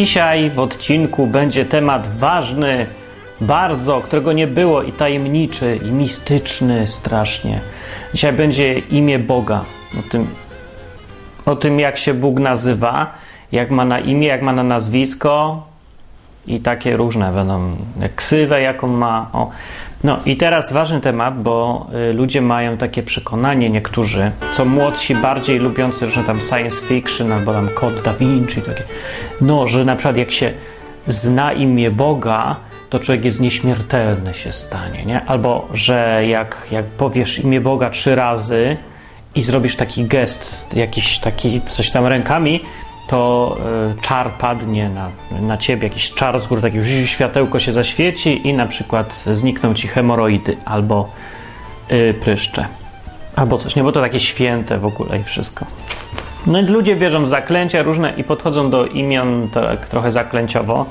Dzisiaj w odcinku będzie temat ważny, bardzo, którego nie było i tajemniczy, i mistyczny strasznie. Dzisiaj będzie imię Boga. O tym, o tym jak się Bóg nazywa, jak ma na imię, jak ma na nazwisko i takie różne będą, ksywę, jaką ma. O. No i teraz ważny temat, bo y, ludzie mają takie przekonanie, niektórzy, co młodsi, bardziej lubiący różne tam science fiction albo tam kod Da Vinci, takie, no, że na przykład jak się zna imię Boga, to człowiek jest nieśmiertelny się stanie, nie? Albo, że jak, jak powiesz imię Boga trzy razy i zrobisz taki gest, jakiś taki coś tam rękami, to y, czar padnie na, na ciebie, jakiś czar z góry, takie światełko się zaświeci i na przykład znikną ci hemoroidy albo y, pryszcze. Albo coś, nie, bo to takie święte w ogóle i wszystko. No więc ludzie wierzą w zaklęcia różne i podchodzą do imion tak trochę zaklęciowo,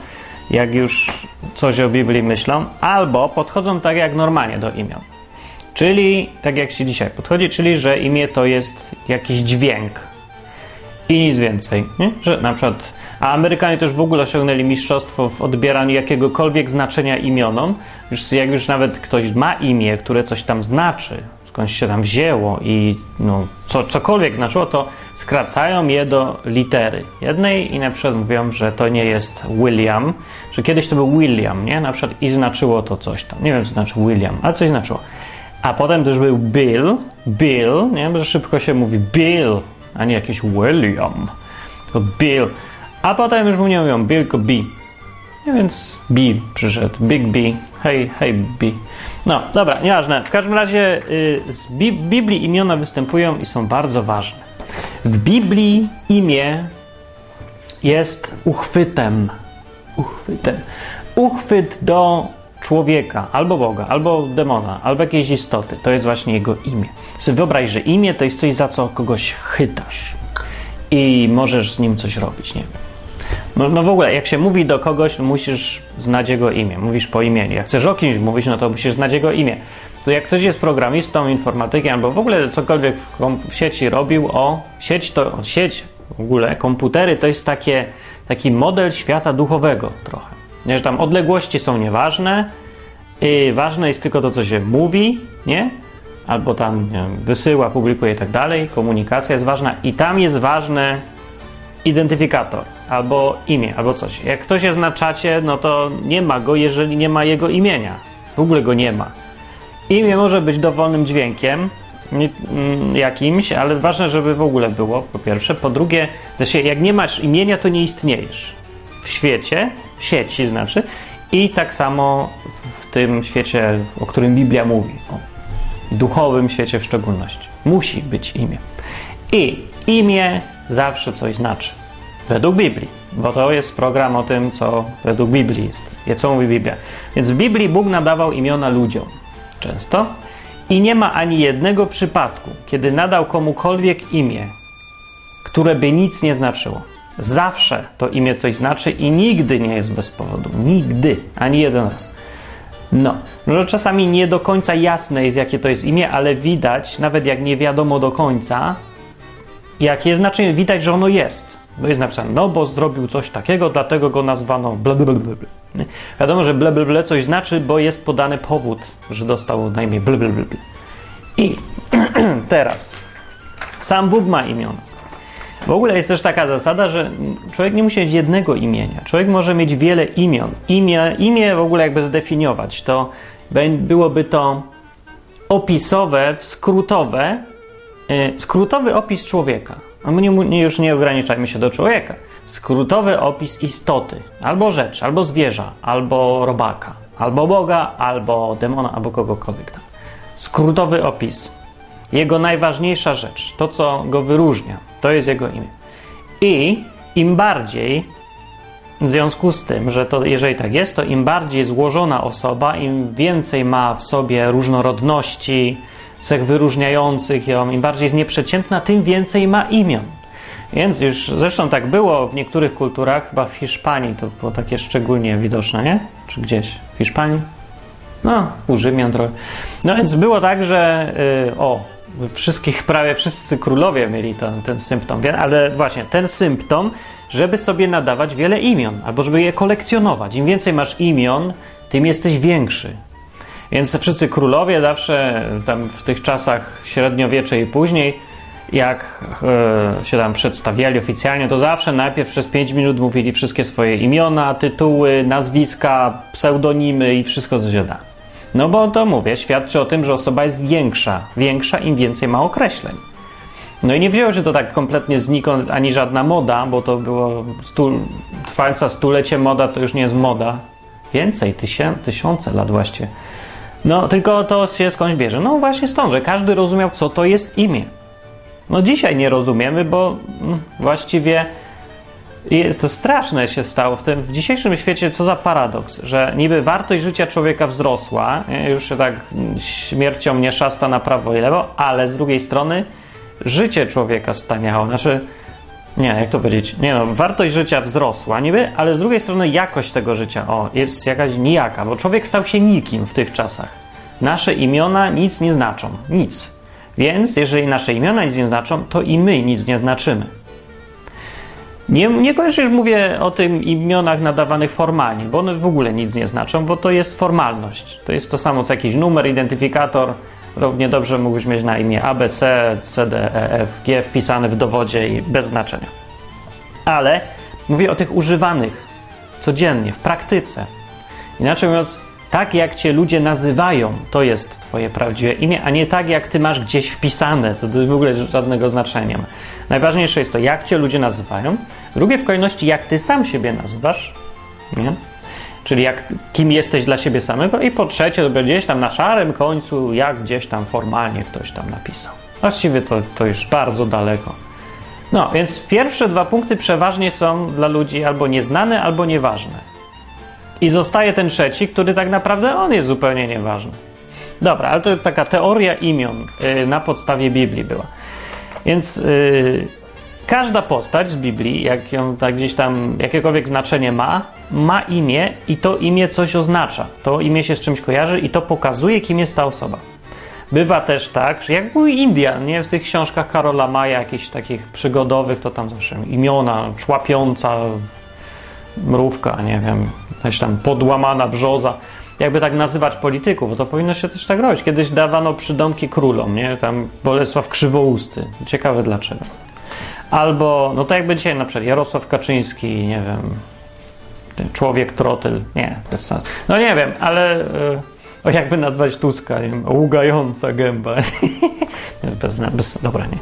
jak już coś o Biblii myślą, albo podchodzą tak jak normalnie do imion. Czyli tak jak się dzisiaj podchodzi, czyli że imię to jest jakiś dźwięk, i nic więcej. Nie? Że na przykład, a Amerykanie też w ogóle osiągnęli mistrzostwo w odbieraniu jakiegokolwiek znaczenia imionom. Już jak już nawet ktoś ma imię, które coś tam znaczy, skądś się tam wzięło i no, co, cokolwiek znaczyło, to skracają je do litery jednej i na przykład mówią, że to nie jest William, że kiedyś to był William, nie? Na przykład i znaczyło to coś tam. Nie wiem, co znaczy William, ale coś znaczyło. A potem też był Bill, Bill, nie? Bo szybko się mówi Bill, a nie jakiś William, tylko Bill. A potem już mówią Bill, tylko B. No więc B przyszedł, Big B, hej, hej B. No, dobra, nieważne. W każdym razie y, Bi w Biblii imiona występują i są bardzo ważne. W Biblii imię jest uchwytem. Uchwytem. Uchwyt do człowieka, albo Boga, albo demona, albo jakiejś istoty. To jest właśnie jego imię. Sobie wyobraź, że imię to jest coś, za co kogoś chytasz i możesz z nim coś robić, nie. No, no w ogóle, jak się mówi do kogoś, musisz znać jego imię. Mówisz po imieniu. Jak chcesz o kimś mówić, no to musisz znać jego imię. To jak ktoś jest programistą, informatykiem, albo w ogóle cokolwiek w, w sieci robił, o sieć to, sieć w ogóle, komputery to jest takie, taki model świata duchowego trochę. Nie, że tam odległości są nieważne, i ważne jest tylko to, co się mówi, nie? Albo tam nie wysyła, publikuje i tak dalej. Komunikacja jest ważna i tam jest ważny identyfikator, albo imię, albo coś. Jak ktoś jest na czacie, no to nie ma go, jeżeli nie ma jego imienia. W ogóle go nie ma. Imię może być dowolnym dźwiękiem, mm, jakimś, ale ważne, żeby w ogóle było, po pierwsze. Po drugie, jak nie masz imienia, to nie istniejesz w świecie, w sieci znaczy, i tak samo w tym świecie, o którym Biblia mówi, o duchowym świecie w szczególności. Musi być imię. I imię zawsze coś znaczy. Według Biblii, bo to jest program o tym, co według Biblii jest, co mówi Biblia. Więc w Biblii Bóg nadawał imiona ludziom. Często. I nie ma ani jednego przypadku, kiedy nadał komukolwiek imię, które by nic nie znaczyło. Zawsze to imię coś znaczy i nigdy nie jest bez powodu. Nigdy. Ani jeden raz. No, że czasami nie do końca jasne jest, jakie to jest imię, ale widać, nawet jak nie wiadomo do końca, jakie znaczenie, widać, że ono jest. Bo jest napisane, no bo zrobił coś takiego, dlatego go nazwano blablabla. Wiadomo, że blablabla coś znaczy, bo jest podany powód, że dostał na imię blablabla. I teraz, sam Bóg ma imiona. W ogóle jest też taka zasada, że człowiek nie musi mieć jednego imienia. Człowiek może mieć wiele imion. Imię, imię w ogóle jakby zdefiniować, to byłoby to opisowe, skrótowe, yy, skrótowy opis człowieka. A my nie, nie, już nie ograniczajmy się do człowieka. Skrótowy opis istoty, albo rzecz, albo zwierza, albo robaka, albo Boga, albo demona, albo kogokolwiek tam. Skrótowy opis. Jego najważniejsza rzecz, to co go wyróżnia, to jest jego imię. I im bardziej, w związku z tym, że to jeżeli tak jest, to im bardziej złożona osoba, im więcej ma w sobie różnorodności, cech wyróżniających ją, im bardziej jest nieprzeciętna, tym więcej ma imion. Więc już zresztą tak było w niektórych kulturach, chyba w Hiszpanii to było takie szczególnie widoczne, nie? Czy gdzieś w Hiszpanii? No, u Rzymian trochę. No więc było tak, że yy, o, wszystkich, prawie wszyscy królowie mieli ten, ten symptom, ale właśnie ten symptom, żeby sobie nadawać wiele imion, albo żeby je kolekcjonować. Im więcej masz imion, tym jesteś większy. Więc wszyscy królowie zawsze tam w tych czasach średniowiecze i później, jak e, się tam przedstawiali oficjalnie, to zawsze najpierw przez 5 minut mówili wszystkie swoje imiona, tytuły, nazwiska, pseudonimy i wszystko co się da. No bo to mówię, świadczy o tym, że osoba jest większa. Większa, im więcej ma określeń. No i nie wzięło się to tak kompletnie znikąd, ani żadna moda, bo to było stu, trwająca stulecie moda, to już nie jest moda. Więcej, tysię, tysiące lat właściwie. No, tylko to się skądś bierze. No właśnie stąd, że każdy rozumiał, co to jest imię. No dzisiaj nie rozumiemy, bo mm, właściwie jest to straszne się stało w tym w dzisiejszym świecie, co za paradoks, że niby wartość życia człowieka wzrosła, już się tak śmiercią nie szasta na prawo i lewo, ale z drugiej strony życie człowieka staniało. Znaczy, nie, jak to powiedzieć? Nie no, wartość życia wzrosła niby, ale z drugiej strony jakość tego życia, o, jest jakaś nijaka, bo człowiek stał się nikim w tych czasach. Nasze imiona nic nie znaczą, nic. Więc jeżeli nasze imiona nic nie znaczą, to i my nic nie znaczymy. Nie, niekoniecznie już mówię o tym imionach nadawanych formalnie, bo one w ogóle nic nie znaczą, bo to jest formalność. To jest to samo co jakiś numer, identyfikator. Równie dobrze mógłbyś mieć na imię ABC, CD, E, F, G w dowodzie i bez znaczenia. Ale mówię o tych używanych codziennie, w praktyce. Inaczej mówiąc, tak jak cię ludzie nazywają, to jest twoje prawdziwe imię, a nie tak jak ty masz gdzieś wpisane. To w ogóle żadnego znaczenia ma. Najważniejsze jest to, jak cię ludzie nazywają. Drugie w kolejności, jak ty sam siebie nazywasz. Nie? Czyli jak, kim jesteś dla siebie samego. I po trzecie, to gdzieś tam na szarym końcu, jak gdzieś tam formalnie ktoś tam napisał. Właściwie to, to już bardzo daleko. No, więc pierwsze dwa punkty przeważnie są dla ludzi albo nieznane, albo nieważne. I zostaje ten trzeci, który tak naprawdę on jest zupełnie nieważny. Dobra, ale to taka teoria imion yy, na podstawie Biblii była. Więc yy, każda postać z Biblii, jak ją tak gdzieś tam jakiekolwiek znaczenie ma, ma imię i to imię coś oznacza. To imię się z czymś kojarzy i to pokazuje, kim jest ta osoba. Bywa też tak, że jak u Indian, nie? W tych książkach Karola Maja, jakichś takich przygodowych, to tam zawsze imiona, człapiąca mrówka, nie wiem, jakaś tam podłamana brzoza jakby tak nazywać polityków, to powinno się też tak robić. Kiedyś dawano przydomki królom, nie? Tam Bolesław Krzywousty. Ciekawe dlaczego. Albo, no to jakby dzisiaj na przykład Jarosław Kaczyński, nie wiem, człowiek trotyl. Nie, bez sensu. No nie wiem, ale yy, o jakby nazwać Tuska, nie wiem, ługająca gęba. bez, bez, dobra, nie.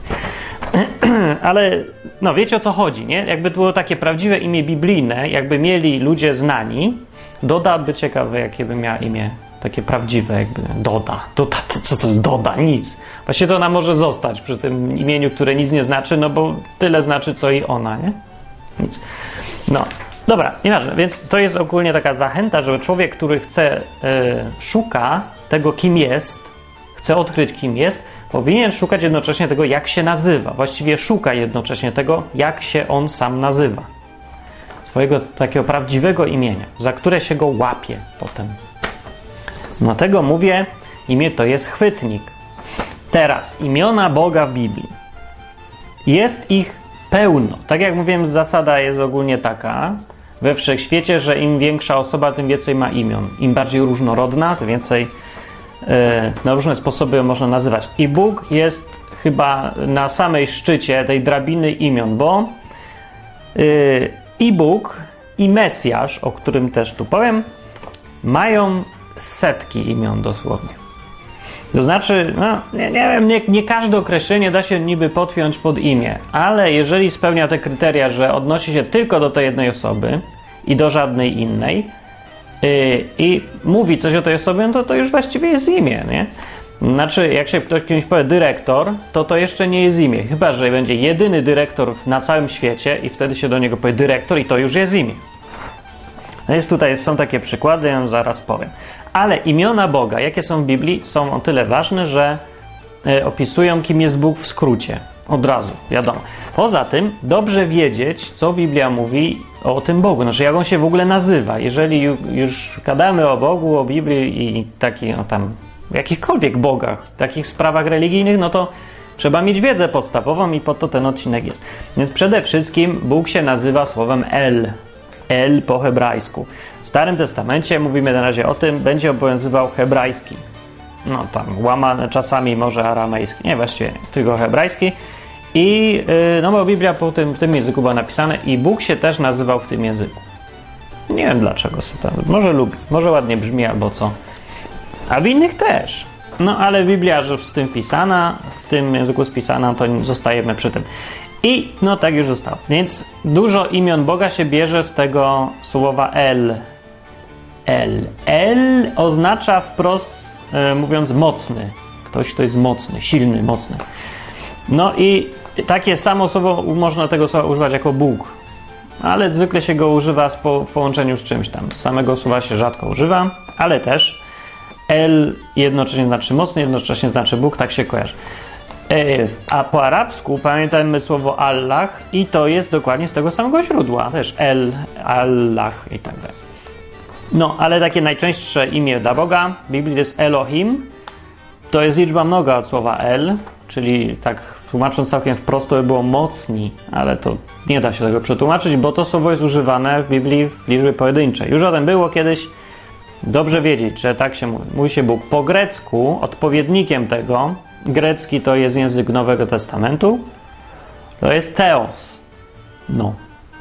ale no wiecie o co chodzi, nie? Jakby było takie prawdziwe imię biblijne, jakby mieli ludzie znani, Doda by ciekawe, jakie by miała imię. Takie prawdziwe, jakby Doda. Doda, co to jest Doda? Nic. Właśnie to ona może zostać przy tym imieniu, które nic nie znaczy, no bo tyle znaczy, co i ona, nie? Nic. No, dobra, nieważne. Więc to jest ogólnie taka zachęta, żeby człowiek, który chce, yy, szuka tego, kim jest, chce odkryć, kim jest, powinien szukać jednocześnie tego, jak się nazywa. Właściwie szuka jednocześnie tego, jak się on sam nazywa swojego takiego prawdziwego imienia, za które się go łapie potem. Dlatego mówię, imię to jest chwytnik. Teraz, imiona Boga w Biblii. Jest ich pełno. Tak jak mówiłem, zasada jest ogólnie taka we wszechświecie, że im większa osoba, tym więcej ma imion. Im bardziej różnorodna, tym więcej yy, na różne sposoby można nazywać. I Bóg jest chyba na samej szczycie tej drabiny imion, bo yy, i Bóg, i Mesjasz, o którym też tu powiem, mają setki imion dosłownie. To znaczy, no, nie, nie wiem, nie, nie, każde określenie da się niby podpiąć pod imię, ale jeżeli spełnia te kryteria, że odnosi się tylko do tej jednej osoby i do żadnej innej yy, i mówi coś o tej osobie, no to to już właściwie jest imię, nie? Znaczy, jak się ktoś kimś powie dyrektor, to to jeszcze nie jest imię. Chyba, że będzie jedyny dyrektor na całym świecie i wtedy się do niego powie dyrektor i to już jest imię. No jest tutaj, są takie przykłady, ja zaraz powiem. Ale imiona Boga, jakie są w Biblii, są o tyle ważne, że e, opisują, kim jest Bóg w skrócie. Od razu, wiadomo. Poza tym, dobrze wiedzieć, co Biblia mówi o tym Bogu, znaczy jak on się w ogóle nazywa. Jeżeli już gadamy o Bogu, o Biblii i taki, no tam w jakichkolwiek bogach, takich sprawach religijnych, no to trzeba mieć wiedzę podstawową i po to ten odcinek jest. Więc przede wszystkim Bóg się nazywa słowem El. El po hebrajsku. W Starym Testamencie, mówimy na razie o tym, będzie obowiązywał hebrajski. No tam, łamane czasami może aramejski, nie właściwie, tylko hebrajski. I, yy, no bo Biblia po tym, w tym języku była napisana i Bóg się też nazywał w tym języku. Nie wiem dlaczego to, może lubi, może ładnie brzmi albo co. A w innych też. No ale Biblia, że z tym pisana, w tym języku spisana, to zostajemy przy tym. I no tak już zostało. Więc dużo imion Boga się bierze z tego słowa El. El. El oznacza wprost, e, mówiąc, mocny. Ktoś, kto jest mocny, silny, mocny. No i takie samo słowo można tego słowa używać jako Bóg. Ale zwykle się go używa w połączeniu z czymś tam. Samego słowa się rzadko używa, ale też El jednocześnie znaczy mocny, jednocześnie znaczy Bóg, tak się kojarzy. E, a po arabsku pamiętajmy słowo Allah i to jest dokładnie z tego samego źródła, też El, Allah i tak dalej. No, ale takie najczęstsze imię dla Boga w Biblii to jest Elohim. To jest liczba mnoga od słowa El, czyli tak tłumacząc całkiem wprost, to by było mocni, ale to nie da się tego przetłumaczyć, bo to słowo jest używane w Biblii w liczbie pojedynczej. Już o tym było kiedyś. Dobrze wiedzieć, że tak się mówi. Mówi się Bóg. Po grecku odpowiednikiem tego Grecki to jest język Nowego Testamentu. To jest teos. No.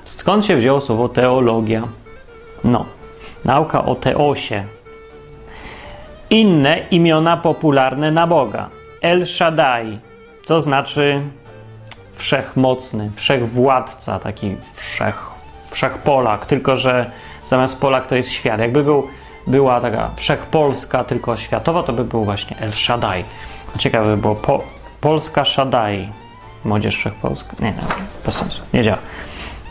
Skąd się wzięło słowo teologia? No. Nauka o teosie. Inne imiona popularne na Boga. El Shaddai, to znaczy wszechmocny, wszechwładca, taki wszech, wszechpolak, tylko że zamiast Polak to jest świat. Jakby był, była taka wszechpolska, tylko światowa, to by był właśnie El Shaddai. Ciekawe było. Po, Polska Shaddai. Młodzież Wszechpolska. Nie, nie, bez sensu. Nie działa.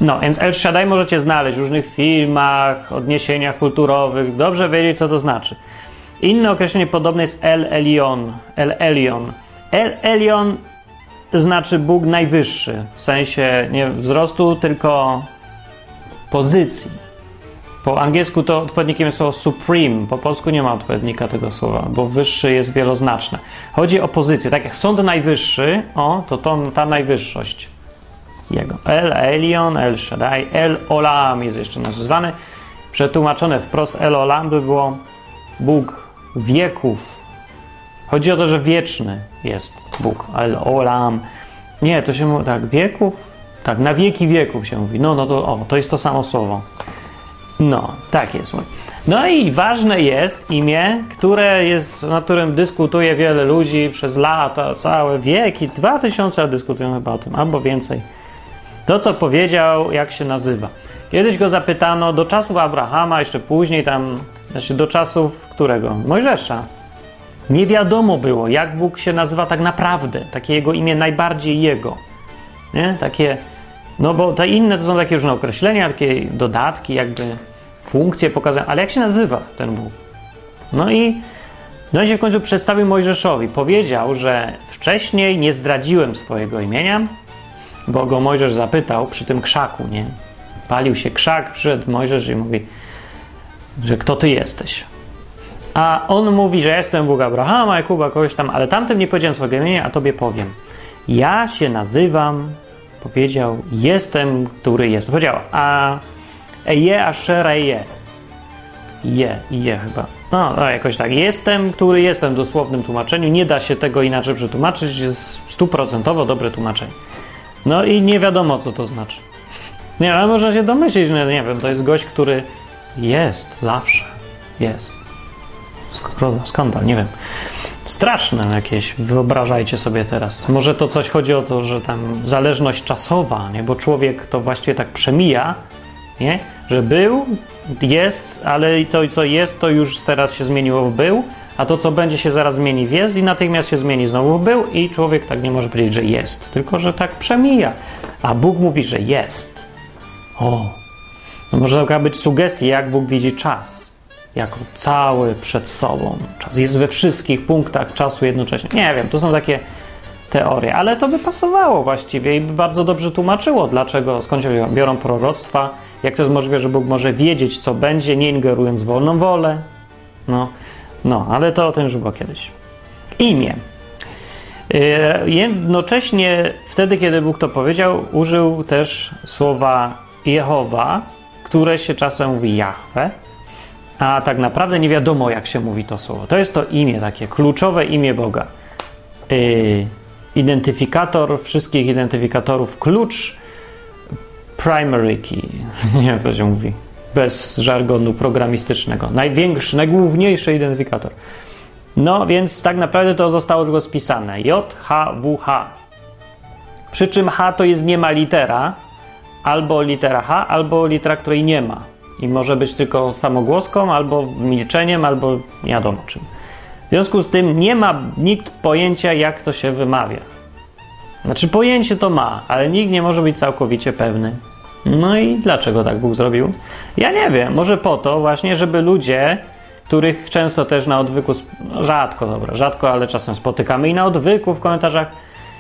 No, więc El Shaddai możecie znaleźć w różnych filmach, odniesieniach kulturowych. Dobrze wiedzieć, co to znaczy. Inne określenie podobne jest El Elion. El Elion. El Elion znaczy Bóg najwyższy. W sensie nie wzrostu, tylko pozycji. Po angielsku to odpowiednikiem jest słowo supreme, po polsku nie ma odpowiednika tego słowa, bo wyższy jest wieloznaczne. Chodzi o pozycję, tak jak sąd najwyższy, o, to, to ta najwyższość jego. El Elion, El Shaddai, El Olam jest jeszcze nazywany. Przetłumaczone wprost El Olam by było Bóg wieków. Chodzi o to, że wieczny jest Bóg. El Olam. Nie, to się mówi tak, wieków? Tak, na wieki wieków się mówi. No, no to, o, to jest to samo słowo. No, tak jest. No i ważne jest imię, które jest, na którym dyskutuje wiele ludzi przez lata, całe wieki, dwa tysiące dyskutują chyba o tym, albo więcej. To, co powiedział, jak się nazywa. Kiedyś go zapytano do czasów Abrahama, jeszcze później tam, znaczy do czasów którego? Mojżesza. Nie wiadomo było, jak Bóg się nazywa tak naprawdę. Takie jego imię najbardziej jego. Nie? Takie no bo te inne to są takie różne określenia, takie dodatki, jakby funkcje pokazują. Ale jak się nazywa ten Bóg? No i no i się w końcu przedstawił Mojżeszowi. Powiedział, że wcześniej nie zdradziłem swojego imienia, bo go Mojżesz zapytał przy tym krzaku, nie? Palił się krzak, przyszedł Mojżesz i mówi, że kto ty jesteś? A on mówi, że jestem Bóg Abrahama, Jakuba, kogoś tam, ale tamtym nie powiedziałem swojego imienia, a tobie powiem. Ja się nazywam powiedział: Jestem, który jest. Powiedział: A je, a szere je. Je, je chyba. No, no, jakoś tak. Jestem, który jestem w dosłownym tłumaczeniu. Nie da się tego inaczej przetłumaczyć. Jest stuprocentowo dobre tłumaczenie. No i nie wiadomo, co to znaczy. Nie, ale można się domyślić, że nie wiem, to jest gość, który jest zawsze. Jest. Skandal, nie wiem straszne jakieś, wyobrażajcie sobie teraz. Może to coś chodzi o to, że tam zależność czasowa, nie? bo człowiek to właściwie tak przemija, nie? że był, jest, ale to, co jest, to już teraz się zmieniło w był, a to, co będzie się zaraz zmieni w jest i natychmiast się zmieni znowu w był i człowiek tak nie może powiedzieć, że jest, tylko że tak przemija. A Bóg mówi, że jest. O, no może taka być sugestia, jak Bóg widzi czas jako cały przed sobą. Czas jest we wszystkich punktach czasu jednocześnie. Nie wiem, to są takie teorie, ale to by pasowało właściwie i by bardzo dobrze tłumaczyło, dlaczego, skąd się biorą proroctwa, jak to jest możliwe, że Bóg może wiedzieć, co będzie, nie ingerując w wolną wolę. No, No, ale to o tym już było kiedyś. Imię. E, jednocześnie wtedy, kiedy Bóg to powiedział, użył też słowa Jehowa, które się czasem mówi Jahwe, a tak naprawdę nie wiadomo, jak się mówi to słowo. To jest to imię, takie kluczowe imię Boga. Yy, identyfikator wszystkich identyfikatorów, klucz primary key. Nie wiem, jak to się mówi. Bez żargonu programistycznego. Największy, najgłówniejszy identyfikator. No więc tak naprawdę to zostało tylko spisane. J, H, W, H. Przy czym H to jest nie ma litera, albo litera H, albo litera, której nie ma. I może być tylko samogłoską, albo milczeniem, albo nie wiadomo czym. W związku z tym nie ma nikt pojęcia, jak to się wymawia. Znaczy, pojęcie to ma, ale nikt nie może być całkowicie pewny. No i dlaczego tak Bóg zrobił? Ja nie wiem, może po to właśnie, żeby ludzie, których często też na odwyku, rzadko, dobra, rzadko, ale czasem spotykamy i na odwyku w komentarzach,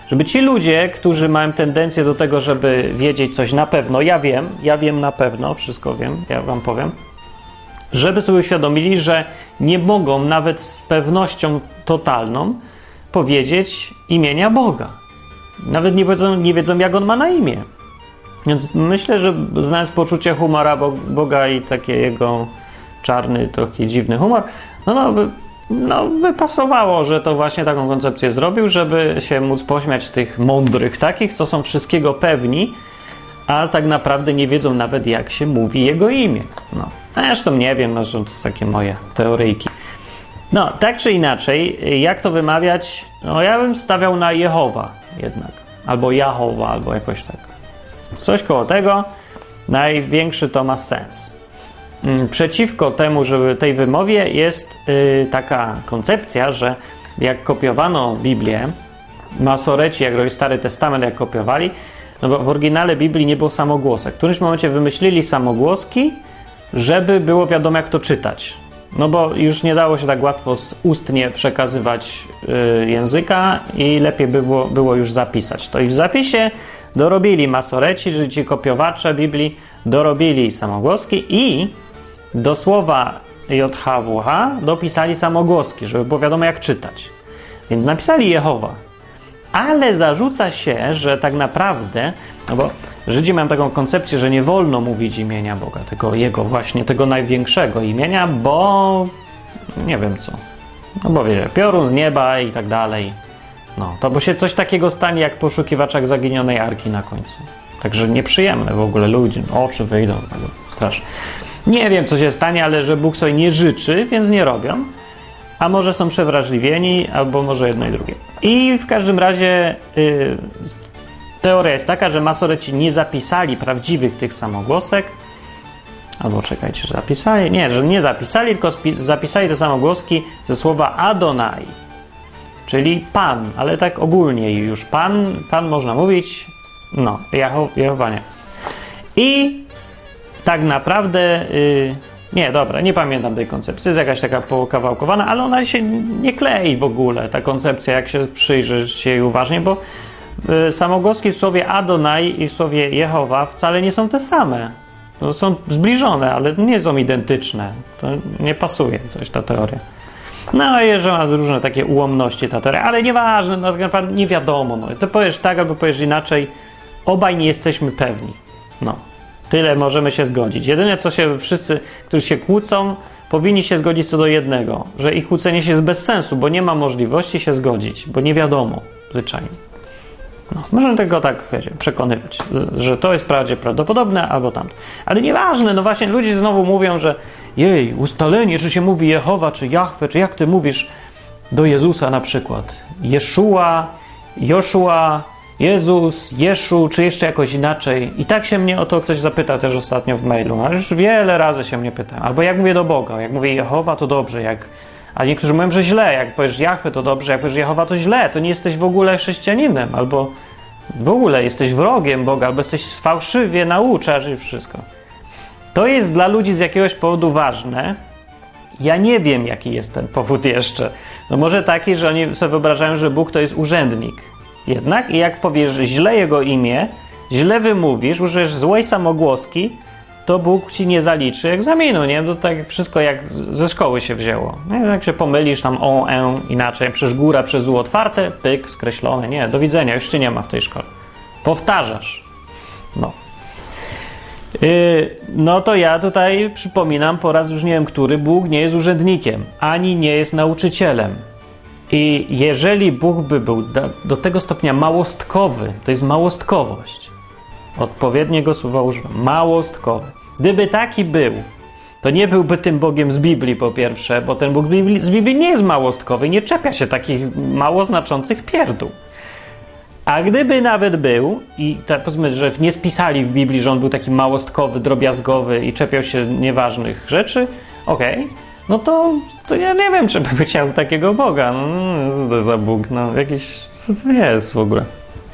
żeby ci ludzie, którzy mają tendencję do tego, żeby wiedzieć coś na pewno, ja wiem, ja wiem na pewno, wszystko wiem, ja wam powiem, żeby sobie uświadomili, że nie mogą nawet z pewnością totalną powiedzieć imienia Boga. Nawet nie wiedzą, nie wiedzą jak on ma na imię. Więc myślę, że znając poczucie humora Boga i taki jego czarny, trochę dziwny humor, no, no no, by pasowało, że to właśnie taką koncepcję zrobił, żeby się móc pośmiać tych mądrych, takich, co są wszystkiego pewni, a tak naprawdę nie wiedzą nawet, jak się mówi jego imię. No. Zresztą nie wiem, no, to są takie moje teoryjki. No, tak czy inaczej, jak to wymawiać? No, ja bym stawiał na Jehowa jednak. Albo Jahowa, albo jakoś tak. Coś koło tego. Największy to ma sens. Mm, przeciwko temu, żeby tej wymowie jest yy, taka koncepcja, że jak kopiowano Biblię, masoreci, jak robi Stary Testament, jak kopiowali, no bo w oryginale Biblii nie było samogłosek. W którymś momencie wymyślili samogłoski, żeby było wiadomo, jak to czytać. No bo już nie dało się tak łatwo ustnie przekazywać y, języka i lepiej by było, było już zapisać. To i w zapisie dorobili masoreci, czyli ci kopiowacze Biblii, dorobili samogłoski i do słowa JHWH dopisali samogłoski, żeby było wiadomo jak czytać. Więc napisali Jehowa. Ale zarzuca się, że tak naprawdę, no bo Żydzi mają taką koncepcję, że nie wolno mówić imienia Boga, tego Jego właśnie, tego największego imienia, bo nie wiem co. No bo wiecie, piorun z nieba i tak dalej. No, to bo się coś takiego stanie jak poszukiwaczach zaginionej arki na końcu. Także nieprzyjemne w ogóle ludzie, oczy wyjdą, strasznie. Nie wiem, co się stanie, ale że Bóg sobie nie życzy, więc nie robią. A może są przewrażliwieni, albo może jedno i drugie. I w każdym razie yy, Teoria jest taka, że masoreci nie zapisali prawdziwych tych samogłosek, albo czekajcie, że zapisali? Nie, że nie zapisali, tylko zapisali te samogłoski ze słowa Adonai, czyli Pan, ale tak ogólnie już Pan, Pan można mówić, no, Jehowa nie. I tak naprawdę, yy, nie, dobra, nie pamiętam tej koncepcji, jest jakaś taka pokawałkowana, ale ona się nie klei w ogóle, ta koncepcja, jak się przyjrzeć jej uważnie, bo Y, samogłoski w słowie Adonai i w słowie Jehowa wcale nie są te same. To są zbliżone, ale nie są identyczne. To nie pasuje coś ta teoria. No i że ma różne takie ułomności ta teoria, ale nieważne, no, nie wiadomo. No. To powiesz tak albo powiesz inaczej. Obaj nie jesteśmy pewni. No. Tyle możemy się zgodzić. Jedyne, co się wszyscy, którzy się kłócą, powinni się zgodzić co do jednego, że ich kłócenie się jest bez sensu, bo nie ma możliwości się zgodzić, bo nie wiadomo zwyczajnie. No, możemy tego tak, wiecie, przekonywać, że to jest prawdzie prawdopodobne albo tamto. Ale nieważne, no właśnie ludzie znowu mówią, że jej, ustalenie, czy się mówi Jehowa, czy Jahwe, czy jak ty mówisz do Jezusa na przykład. Jeszua, Joszua, Jezus, Jeszu, czy jeszcze jakoś inaczej. I tak się mnie o to ktoś zapyta też ostatnio w mailu, a już wiele razy się mnie pyta. Albo jak mówię do Boga, jak mówię Jehowa, to dobrze, jak a niektórzy mówią, że źle. Jak powiesz Jachwę, to dobrze, jak powiesz Jehowa, to źle. To nie jesteś w ogóle chrześcijaninem, albo w ogóle jesteś wrogiem Boga, albo jesteś fałszywie nauczasz i wszystko. To jest dla ludzi z jakiegoś powodu ważne. Ja nie wiem, jaki jest ten powód jeszcze. No może taki, że oni sobie wyobrażają, że Bóg to jest urzędnik. Jednak i jak powiesz źle jego imię, źle wymówisz, użyjesz złej samogłoski, to Bóg ci nie zaliczy egzaminu, nie? To tak wszystko jak ze szkoły się wzięło. Nie? Jak się pomylisz tam o, e, inaczej, przez góra, przez u otwarte, pyk, skreślone. Nie, do widzenia, już cię nie ma w tej szkole. Powtarzasz. No. Yy, no to ja tutaj przypominam po raz już nie wiem który, Bóg nie jest urzędnikiem, ani nie jest nauczycielem. I jeżeli Bóg by był do, tego stopnia małostkowy, to jest małostkowość. Odpowiedniego słowa używam. Małostkowy. Gdyby taki był, to nie byłby tym Bogiem z Biblii po pierwsze, bo ten Bóg z Biblii nie jest małostkowy, nie czepia się takich mało znaczących pierdół. A gdyby nawet był, i tak powiedzmy, że nie spisali w Biblii, że on był taki małostkowy, drobiazgowy i czepiał się nieważnych rzeczy, okej, okay, no to, to ja nie wiem, czy by chciał takiego Boga. No, co to za Bóg? No, jakiś, co to jest w ogóle?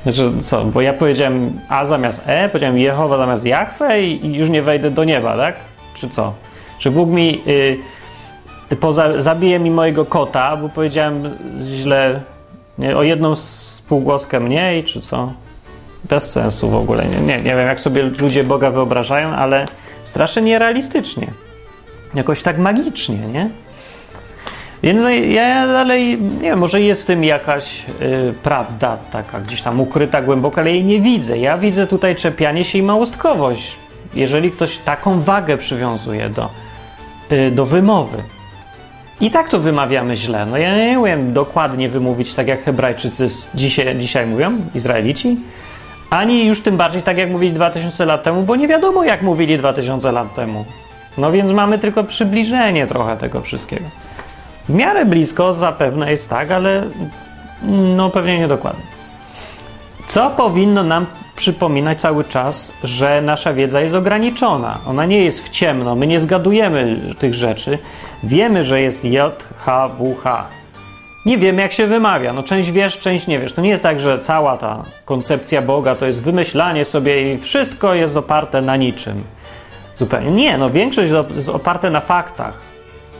Znaczy, co, bo ja powiedziałem A zamiast E, powiedziałem Jehowa zamiast Jahwe i, i już nie wejdę do nieba, tak? Czy co? Czy Bóg mi y, poza, zabije mi mojego kota, bo powiedziałem źle nie, o jedną spółgłoskę mniej, czy co? Bez sensu w ogóle. Nie, nie, nie wiem, jak sobie ludzie Boga wyobrażają, ale strasznie nierealistycznie. Jakoś tak magicznie, nie? Więc ja dalej, nie wiem, może jest w tym jakaś y, prawda taka gdzieś tam ukryta głęboko, ale jej nie widzę. Ja widzę tutaj czepianie się i małostkowość. Jeżeli ktoś taką wagę przywiązuje do, y, do wymowy. I tak to wymawiamy źle. No ja nie umiem dokładnie wymówić tak jak Hebrajczycy dzisiaj, dzisiaj mówią, Izraelici, ani już tym bardziej tak jak mówili 2000 lat temu, bo nie wiadomo jak mówili 2000 lat temu. No więc mamy tylko przybliżenie trochę tego wszystkiego. W miarę blisko zapewne jest tak, ale no pewnie niedokładnie. Co powinno nam przypominać cały czas, że nasza wiedza jest ograniczona. Ona nie jest w ciemno, my nie zgadujemy tych rzeczy. Wiemy, że jest J, H, W, H. Nie wiemy, jak się wymawia. No, część wiesz, część nie wiesz. To nie jest tak, że cała ta koncepcja Boga to jest wymyślanie sobie i wszystko jest oparte na niczym. Zupełnie nie. No, większość jest oparte na faktach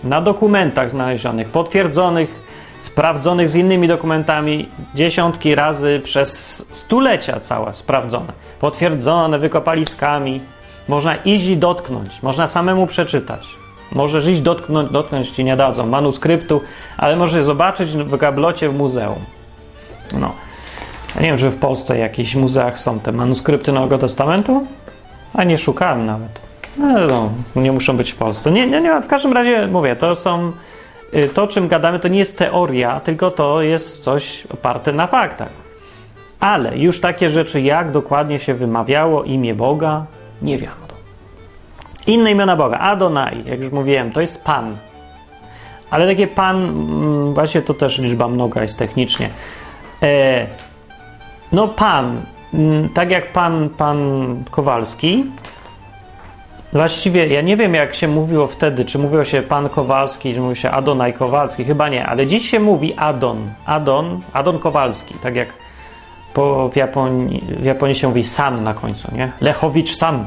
na dokumentach znalezionych, potwierdzonych, sprawdzonych z innymi dokumentami dziesiątki razy przez stulecia całe sprawdzone, potwierdzone wykopaliskami. Można iść i dotknąć, można samemu przeczytać. Możesz iść dotknąć, dotknąć ci nie dadzą manuskryptu, ale możesz zobaczyć w gablocie w muzeum. No. Ja nie wiem, że w Polsce w jakichś muzeach są te manuskrypty Nowego Testamentu, a nie szukałem nawet. No, no, nie muszą być w Polsce. Nie, nie, nie, w każdym razie mówię, to są. Y, to, o czym gadamy, to nie jest teoria, tylko to jest coś oparte na faktach. Ale już takie rzeczy, jak dokładnie się wymawiało imię Boga, nie wiadomo. Inne imiona Boga, Adonai, jak już mówiłem, to jest Pan. Ale takie Pan, mm, właśnie to też liczba mnoga jest technicznie. E, no Pan, mm, tak jak Pan, Pan Kowalski, Właściwie ja nie wiem, jak się mówiło wtedy, czy mówiło się pan Kowalski, czy mówiło się Adonaj Kowalski, chyba nie, ale dziś się mówi Adon. Adon, Adon Kowalski, tak jak po, w, Japonii, w Japonii się mówi San na końcu, nie? Lechowicz San.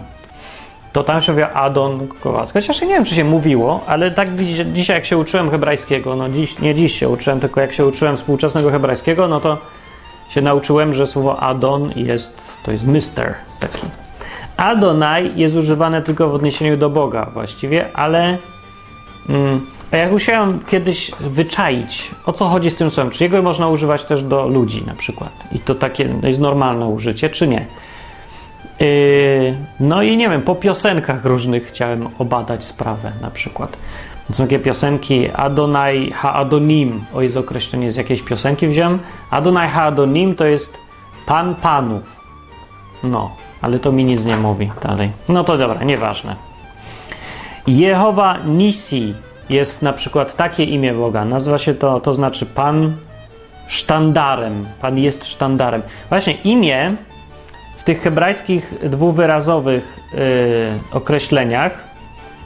To tam się mówi Adon Kowalski. Chociaż ja nie wiem, czy się mówiło, ale tak dzisiaj, jak się uczyłem hebrajskiego, no dziś, nie dziś się uczyłem, tylko jak się uczyłem współczesnego hebrajskiego, no to się nauczyłem, że słowo Adon jest, to jest mister taki. Adonai jest używane tylko w odniesieniu do Boga właściwie, ale mm, jak musiałem kiedyś wyczaić, o co chodzi z tym słowem, czy jego można używać też do ludzi na przykład i to takie jest normalne użycie, czy nie. Yy, no i nie wiem, po piosenkach różnych chciałem obadać sprawę na przykład. Są takie piosenki Adonai ha Adonim, o jest określenie z jakiejś piosenki wziąłem. Adonai ha Adonim to jest Pan Panów. No, ale to mi nic nie mówi dalej. No to dobra, nieważne. Jehowa Nisi jest na przykład takie imię Boga. Nazywa się to, to znaczy Pan sztandarem. Pan jest sztandarem. Właśnie imię w tych hebrajskich dwuwyrazowych yy, określeniach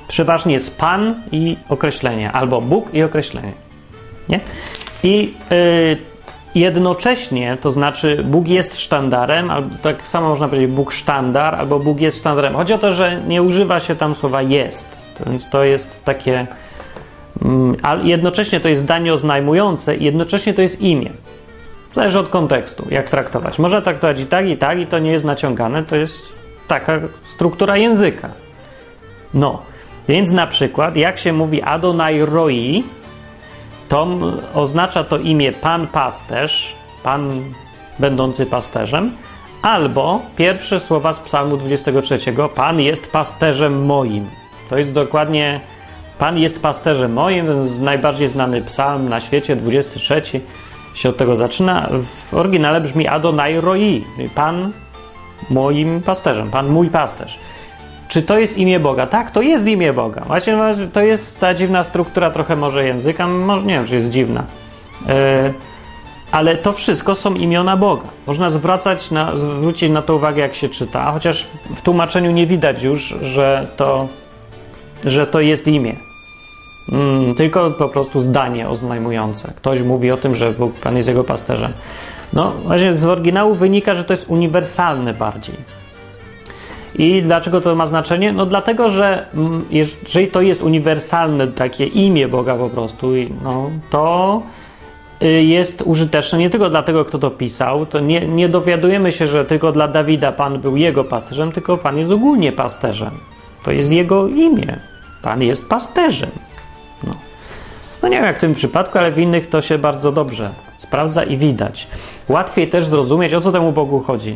przeważnie jest Pan i określenie, albo Bóg i określenie. Nie? I yy, jednocześnie, to znaczy Bóg jest sztandarem, albo tak samo można powiedzieć Bóg sztandar, albo Bóg jest sztandarem. Chodzi o to, że nie używa się tam słowa jest, więc to jest takie, mm, ale jednocześnie to jest zdanie oznajmujące i jednocześnie to jest imię. Zależy od kontekstu, jak traktować. Można traktować i tak, i tak, i to nie jest naciągane, to jest taka struktura języka. No, więc na przykład, jak się mówi Adonai Roi, to oznacza to imię Pan Pasterz, Pan będący pasterzem, albo pierwsze słowa z Psalmu 23: Pan jest pasterzem moim. To jest dokładnie Pan jest pasterzem moim, najbardziej znany psalm na świecie, 23 się od tego zaczyna. W oryginale brzmi Adonai Roi, Pan moim pasterzem, Pan mój pasterz. Czy to jest imię Boga? Tak, to jest imię Boga. Właśnie to jest ta dziwna struktura trochę może języka, może nie wiem, czy jest dziwna. Yy, ale to wszystko są imiona Boga. Można zwracać na, zwrócić na to uwagę, jak się czyta, chociaż w tłumaczeniu nie widać już, że to, że to jest imię. Mm, tylko po prostu zdanie oznajmujące. Ktoś mówi o tym, że Bóg, Pan jest jego pasterzem. No, właśnie z oryginału wynika, że to jest uniwersalne bardziej. I dlaczego to ma znaczenie? No dlatego, że jeżeli to jest uniwersalne takie imię Boga po prostu, no, to y, jest użyteczne nie tylko dla tego, kto to pisał, to nie, nie dowiadujemy się, że tylko dla Dawida Pan był jego pasterzem, tylko Pan jest ogólnie pasterzem. To jest jego imię. Pan jest pasterzem. No. no nie wiem jak w tym przypadku, ale w innych to się bardzo dobrze sprawdza i widać. Łatwiej też zrozumieć, o co temu Bogu chodzi.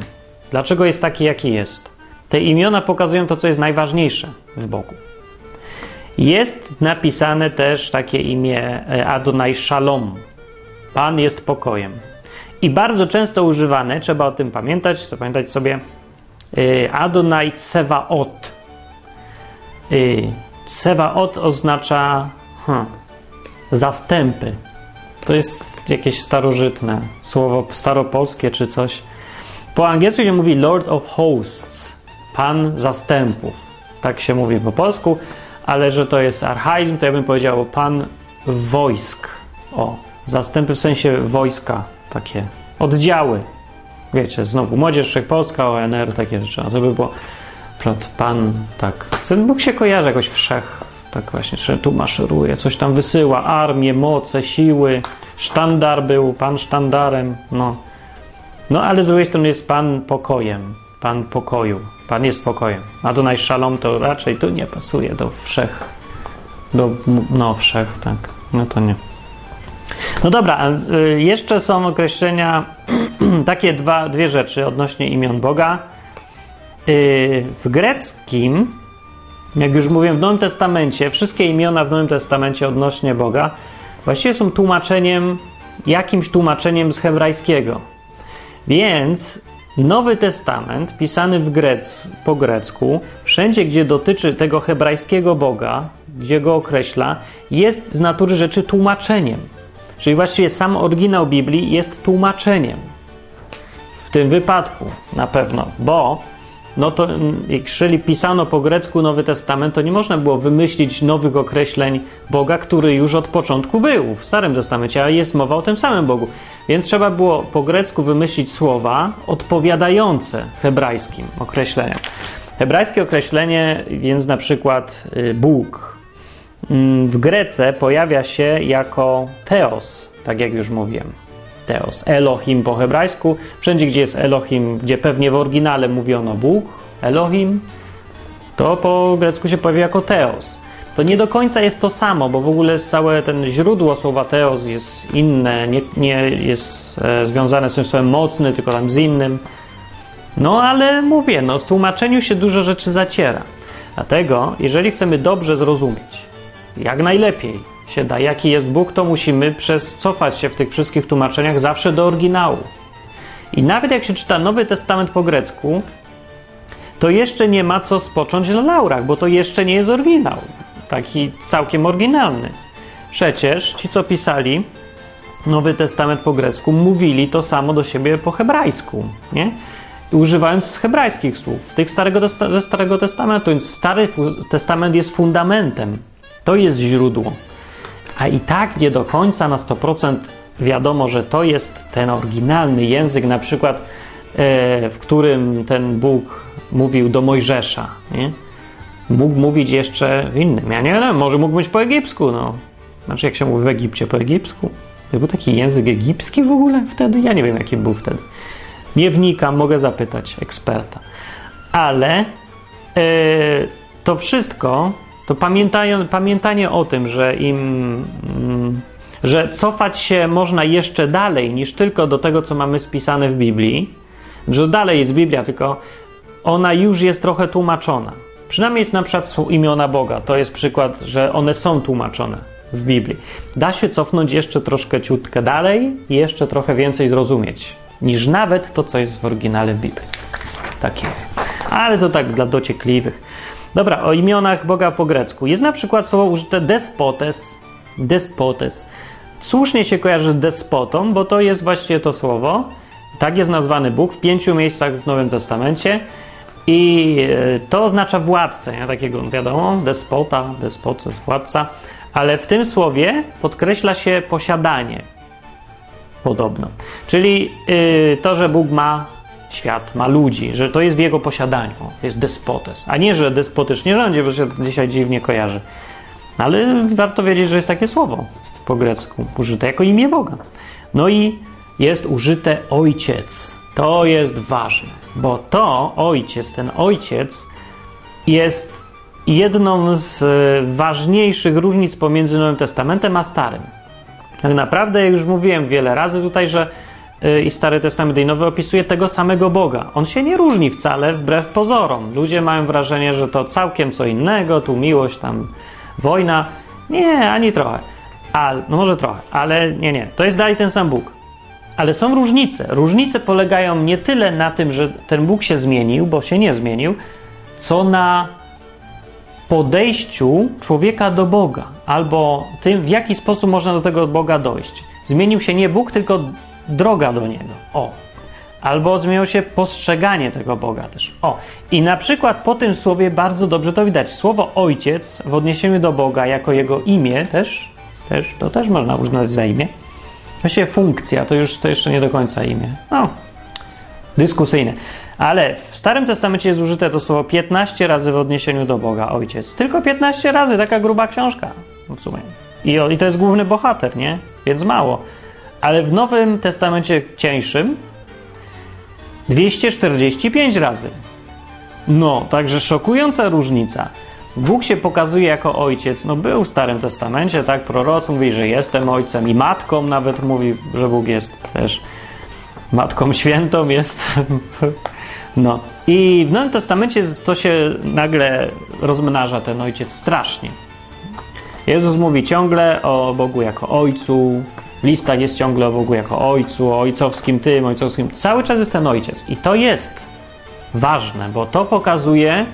Dlaczego jest taki, jaki jest. Te imiona pokazują to, co jest najważniejsze w Bogu. Jest napisane też takie imię e, Adonai Shalom. Pan jest pokojem. I bardzo często używane, trzeba o tym pamiętać, zapamiętać sobie, e, Adonai Tsevaot. E, Tsevaot oznacza hmm, zastępy. To jest jakieś starożytne słowo staropolskie czy coś. Po angielsku się mówi Lord of Hosts, Pan zastępów. Tak się mówi po polsku, ale że to jest archaizm, to ja bym powiedział Pan wojsk. O, zastępy w sensie wojska, takie oddziały. Wiecie, znowu Młodzież Wszechpolska, ONR, takie rzeczy. A to by było Pan, tak. Ten Bóg się kojarzy jakoś wszech, tak właśnie, że tu maszeruje, coś tam wysyła, armię, moce, siły, sztandar był, Pan sztandarem, no. No, ale z drugiej strony jest Pan pokojem, Pan pokoju, Pan jest pokojem. A do Szalom to raczej tu nie pasuje do wszech, do, no wszech, tak, no to nie. No dobra, y, jeszcze są określenia, takie dwa, dwie rzeczy odnośnie imion Boga. Y, w greckim, jak już mówiłem, w Nowym Testamencie, wszystkie imiona w Nowym Testamencie odnośnie Boga właściwie są tłumaczeniem, jakimś tłumaczeniem z hebrajskiego. Więc Nowy Testament, pisany w grec, po grecku, wszędzie gdzie dotyczy tego hebrajskiego Boga, gdzie go określa, jest z natury rzeczy tłumaczeniem. Czyli właściwie sam oryginał Biblii jest tłumaczeniem. W tym wypadku na pewno, bo no to jeżeli pisano po grecku Nowy Testament, to nie można było wymyślić nowych określeń Boga, który już od początku był w Starym Testamencie, a jest mowa o tym samym Bogu. Więc trzeba było po grecku wymyślić słowa odpowiadające hebrajskim określeniom. Hebrajskie określenie, więc na przykład y, Bóg, mm, w Grece pojawia się jako Theos, tak jak już mówiłem. Teos. Elohim po hebrajsku. Wszędzie, gdzie jest Elohim, gdzie pewnie w oryginale mówiono Bóg, Elohim, to po grecku się pojawia jako Teos. To nie do końca jest to samo, bo w ogóle całe ten źródło słowa Teos jest inne, nie, nie jest e, związane z tym słowem mocny, tylko tam z innym. No ale mówię, no w tłumaczeniu się dużo rzeczy zaciera. Dlatego, jeżeli chcemy dobrze zrozumieć, jak najlepiej się da, jaki jest Bóg, to musimy przez cofać się w tych wszystkich tłumaczeniach zawsze do oryginału. I nawet jak się czyta Nowy Testament po grecku, to jeszcze nie ma co spocząć na laurach, bo to jeszcze nie jest oryginał. Taki całkiem oryginalny. Przecież ci, co pisali Nowy Testament po grecku, mówili to samo do siebie po hebrajsku, nie? używając hebrajskich słów, tych starego, ze Starego Testamentu. Więc Stary Testament jest fundamentem. To jest źródło a i tak nie do końca na 100% wiadomo, że to jest ten oryginalny język, na przykład e, w którym ten Bóg mówił do Mojżesza. Nie? Mógł mówić jeszcze w innym. Ja nie wiem, może mógł być po egipsku. No. Znaczy, jak się mówi w Egipcie po egipsku? Był taki język egipski w ogóle wtedy? Ja nie wiem, jaki był wtedy. Nie wnikam, mogę zapytać eksperta. Ale. Yy, to wszystko, to pamiętanie o tym, że im, mm, że cofać się można jeszcze dalej niż tylko do tego, co mamy spisane w Biblii, że dalej jest Biblia, tylko ona już jest trochę tłumaczona. Przynajmniej jest na przykład imiona Boga. To jest przykład, że one są tłumaczone w Biblii. Da się cofnąć jeszcze troszkę ciutkę dalej i jeszcze trochę więcej zrozumieć niż nawet to, co jest w oryginale w Biblii. Takie. Ale to tak dla dociekliwych. Dobra, o imionach Boga po grecku. Jest na przykład słowo użyte despotes. Despotes. Słusznie się kojarzy z despotą, bo to jest właściwie to słowo. Tak jest nazwany Bóg w pięciu miejscach w Nowym Testamencie. I e, to oznacza władcę, nie? takiego wiadomo, despota, despot, władca, ale w tym słowie podkreśla się posiadanie. Podobno. Czyli yy, to, że Bóg ma świat, ma ludzi, że to jest w jego posiadaniu, jest despotes. A nie, że despotycznie rządzi, bo się dzisiaj dziwnie kojarzy. Ale warto wiedzieć, że jest takie słowo po grecku, użyte jako imię Boga. No i jest użyte ojciec. To jest ważne, bo to ojciec, ten ojciec jest jedną z e, ważniejszych różnic pomiędzy Nowym Testamentem a Starym. Tak naprawdę, jak już mówiłem wiele razy tutaj, że i Stary Testament i Nowy opisuje tego samego Boga. On się nie różni wcale wbrew pozorom. Ludzie mają wrażenie, że to całkiem co innego, tu miłość, tam wojna. Nie, ani trochę. A, no może trochę, ale nie, nie. To jest dalej ten sam Bóg. Ale są różnice. Różnice polegają nie tyle na tym, że ten Bóg się zmienił, bo się nie zmienił, co na podejściu człowieka do Boga, albo tym, w jaki sposób można do tego Boga dojść. Zmienił się nie Bóg, tylko droga do Niego. O. Albo zmieniło się postrzeganie tego Boga też. O. I na przykład po tym słowie bardzo dobrze to widać. Słowo ojciec w odniesieniu do Boga jako jego imię też, też to też można uznać za imię Właściwie funkcja, to już to jeszcze nie do końca imię. No, dyskusyjne. Ale w Starym Testamencie jest użyte to słowo 15 razy w odniesieniu do Boga, Ojciec. Tylko 15 razy, taka gruba książka w sumie. I, I to jest główny bohater, nie? Więc mało. Ale w Nowym Testamencie cieńszym 245 razy. No, także szokująca różnica. Bóg się pokazuje jako ojciec. No był w Starym Testamencie, tak? Proroc mówi, że jestem ojcem i matką nawet mówi, że Bóg jest też matką świętą jest. No. I w Nowym Testamencie to się nagle rozmnaża ten ojciec strasznie. Jezus mówi ciągle o Bogu jako ojcu, w listach jest ciągle o Bogu jako ojcu, o ojcowskim tym, ojcowskim. Cały czas jest ten ojciec. I to jest ważne, bo to pokazuje,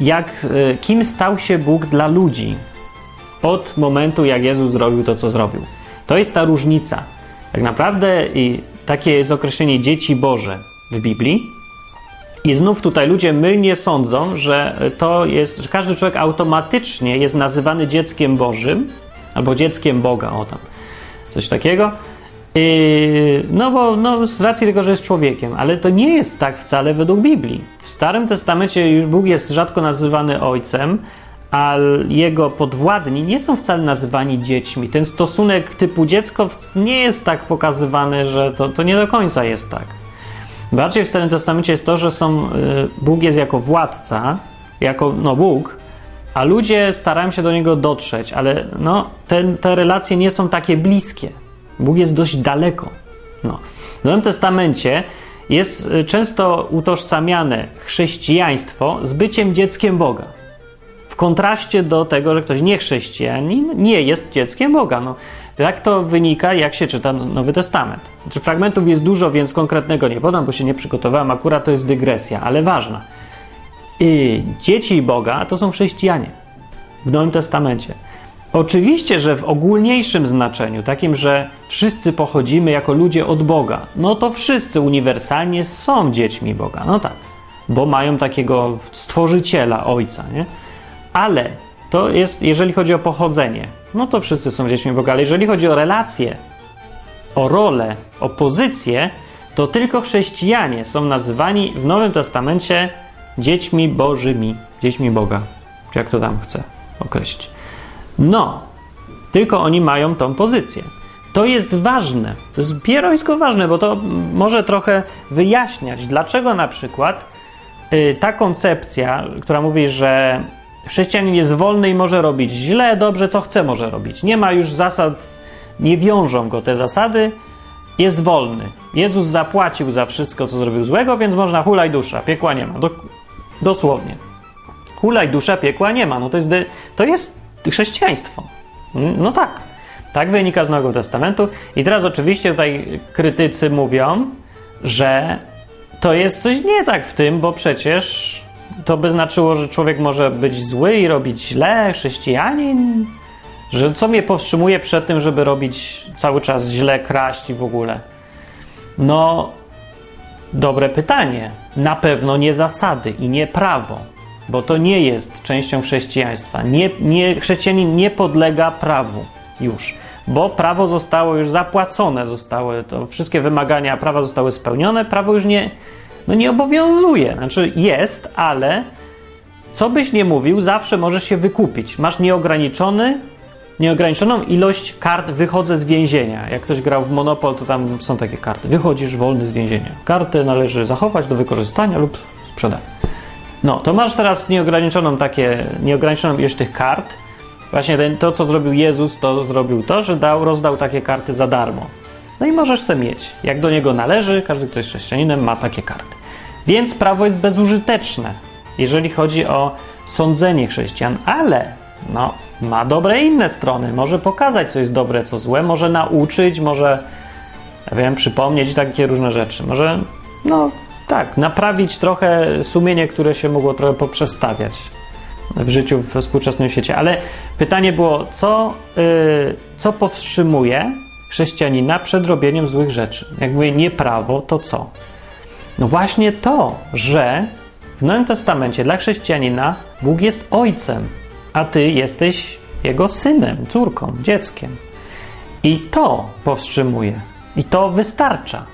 jak, e, kim stał się Bóg dla ludzi od momentu, jak Jezus zrobił to, co zrobił. To jest ta różnica. Tak naprawdę i takie jest określenie dzieci Boże w Biblii. I znów tutaj ludzie mylnie sądzą, że to jest, że każdy człowiek automatycznie jest nazywany dzieckiem Bożym albo dzieckiem Boga, o tam, coś takiego. No bo no, z racji tego, że jest człowiekiem, ale to nie jest tak wcale według Biblii. W Starym Testamencie już Bóg jest rzadko nazywany ojcem, a jego podwładni nie są wcale nazywani dziećmi. Ten stosunek typu dziecko nie jest tak pokazywany, że to, to nie do końca jest tak. Bardziej w Starym Testamencie jest to, że są, yy, Bóg jest jako władca, jako no, Bóg, a ludzie starają się do niego dotrzeć, ale no, te, te relacje nie są takie bliskie. Bóg jest dość daleko. No. W Nowym Testamencie jest y, często utożsamiane chrześcijaństwo z byciem dzieckiem Boga. W kontraście do tego, że ktoś nie chrześcijanin nie jest dzieckiem Boga. No, jak to wynika, jak się czyta Nowy Testament? Znaczy, fragmentów jest dużo, więc konkretnego nie podam, bo się nie przygotowałem. Akurat to jest dygresja, ale ważna. I dzieci Boga to są chrześcijanie w Nowym Testamencie. Oczywiście, że w ogólniejszym znaczeniu, takim, że wszyscy pochodzimy jako ludzie od Boga, no to wszyscy uniwersalnie są dziećmi Boga. No tak, bo mają takiego stworzyciela, ojca, nie? Ale to jest, jeżeli chodzi o pochodzenie, no to wszyscy są dziećmi Boga, ale jeżeli chodzi o relacje, o rolę, o pozycję, to tylko chrześcijanie są nazywani w Nowym Testamencie dziećmi Bożymi, dziećmi Boga, jak to tam chce określić. No, tylko oni mają tą pozycję. To jest ważne, to jest pierońsko ważne, bo to może trochę wyjaśniać, dlaczego na przykład y, ta koncepcja, która mówi, że chrześcijanin jest wolny i może robić źle, dobrze, co chce może robić. Nie ma już zasad, nie wiążą go te zasady, jest wolny. Jezus zapłacił za wszystko, co zrobił złego, więc można hulaj dusza, piekła nie ma. Do, dosłownie. Hulaj dusza, piekła nie ma. No to jest, to jest chrześcijaństwo. No tak. Tak wynika z Nowego Testamentu. I teraz oczywiście tutaj krytycy mówią, że to jest coś nie tak w tym, bo przecież to by znaczyło, że człowiek może być zły i robić źle, chrześcijanin. Że co mnie powstrzymuje przed tym, żeby robić cały czas źle, kraść i w ogóle? No, dobre pytanie. Na pewno nie zasady i nie prawo, bo to nie jest częścią chrześcijaństwa. Nie, nie, chrześcijanin nie podlega prawu już, bo prawo zostało już zapłacone, zostały to wszystkie wymagania prawa zostały spełnione, prawo już nie, no nie obowiązuje. Znaczy jest, ale co byś nie mówił, zawsze możesz się wykupić. Masz nieograniczony nieograniczoną ilość kart wychodzę z więzienia. Jak ktoś grał w Monopol, to tam są takie karty. Wychodzisz wolny z więzienia. Karty należy zachować do wykorzystania lub sprzedać. No, to masz teraz nieograniczoną takie, nieograniczoną ilość tych kart. Właśnie ten, to, co zrobił Jezus, to zrobił to, że dał, rozdał takie karty za darmo. No i możesz sobie mieć. Jak do niego należy, każdy, kto jest chrześcijaninem, ma takie karty. Więc prawo jest bezużyteczne, jeżeli chodzi o sądzenie chrześcijan, ale no, ma dobre inne strony. Może pokazać, co jest dobre, co złe, może nauczyć, może, ja wiem, przypomnieć takie różne rzeczy. Może, no tak, naprawić trochę sumienie, które się mogło trochę poprzestawiać w życiu w współczesnym świecie. Ale pytanie było, co, yy, co powstrzymuje chrześcijanina przed robieniem złych rzeczy? Jak mówię, nie prawo, to co? No właśnie to, że w Nowym Testamencie dla chrześcijanina Bóg jest ojcem a ty jesteś jego synem, córką, dzieckiem. I to powstrzymuje. I to wystarcza.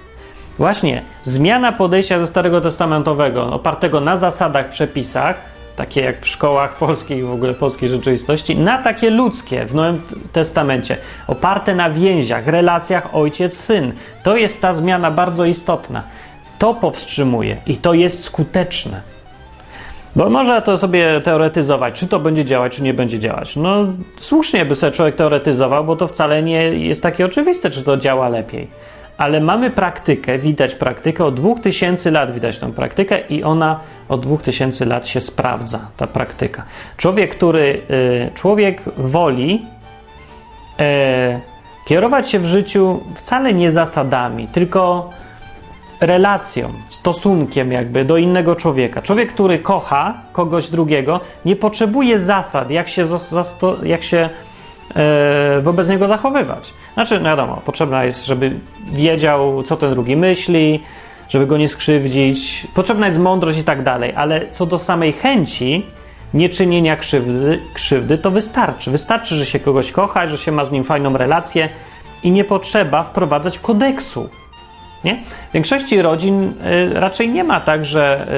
Właśnie zmiana podejścia ze Starego Testamentowego, opartego na zasadach, przepisach, takie jak w szkołach polskich, w ogóle polskiej rzeczywistości, na takie ludzkie w Nowym Testamencie, oparte na więziach, relacjach ojciec-syn. To jest ta zmiana bardzo istotna. To powstrzymuje i to jest skuteczne. Bo może to sobie teoretyzować, czy to będzie działać, czy nie będzie działać. No słusznie by sobie człowiek teoretyzował, bo to wcale nie jest takie oczywiste, czy to działa lepiej. Ale mamy praktykę, widać praktykę, od 2000 lat widać tą praktykę i ona od 2000 lat się sprawdza, ta praktyka. Człowiek, który, y, człowiek woli e, kierować się w życiu wcale nie zasadami, tylko relacją, stosunkiem jakby do innego człowieka. Człowiek, który kocha kogoś drugiego, nie potrzebuje zasad, jak się, jak się e, wobec niego zachowywać. Znaczy, no wiadomo, potrzebna jest, żeby wiedział, co ten drugi myśli, żeby go nie skrzywdzić. Potrzebna jest mądrość i tak dalej, ale co do samej chęci nieczynienia krzywdy, krzywdy, to wystarczy. Wystarczy, że się kogoś kocha, że się ma z nim fajną relację i nie potrzeba wprowadzać kodeksu nie? W większości rodzin y, raczej nie ma tak, że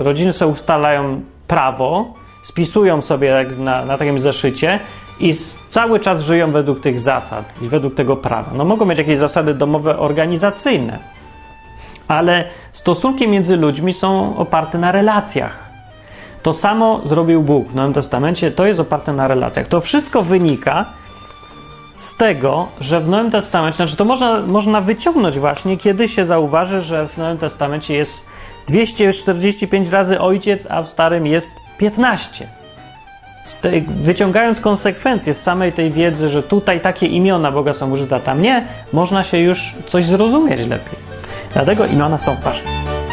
y, rodziny sobie ustalają prawo, spisują sobie na, na takim zeszycie i cały czas żyją według tych zasad i według tego prawa. No mogą mieć jakieś zasady domowe organizacyjne, ale stosunki między ludźmi są oparte na relacjach. To samo zrobił Bóg w Nowym Testamencie, to jest oparte na relacjach. To wszystko wynika z tego, że w Nowym Testamencie, znaczy to można, można wyciągnąć właśnie, kiedy się zauważy, że w Nowym Testamencie jest 245 razy ojciec, a w Starym jest 15. Tej, wyciągając konsekwencje z samej tej wiedzy, że tutaj takie imiona Boga są użyte, a tam nie, można się już coś zrozumieć lepiej. Dlatego imiona są ważne.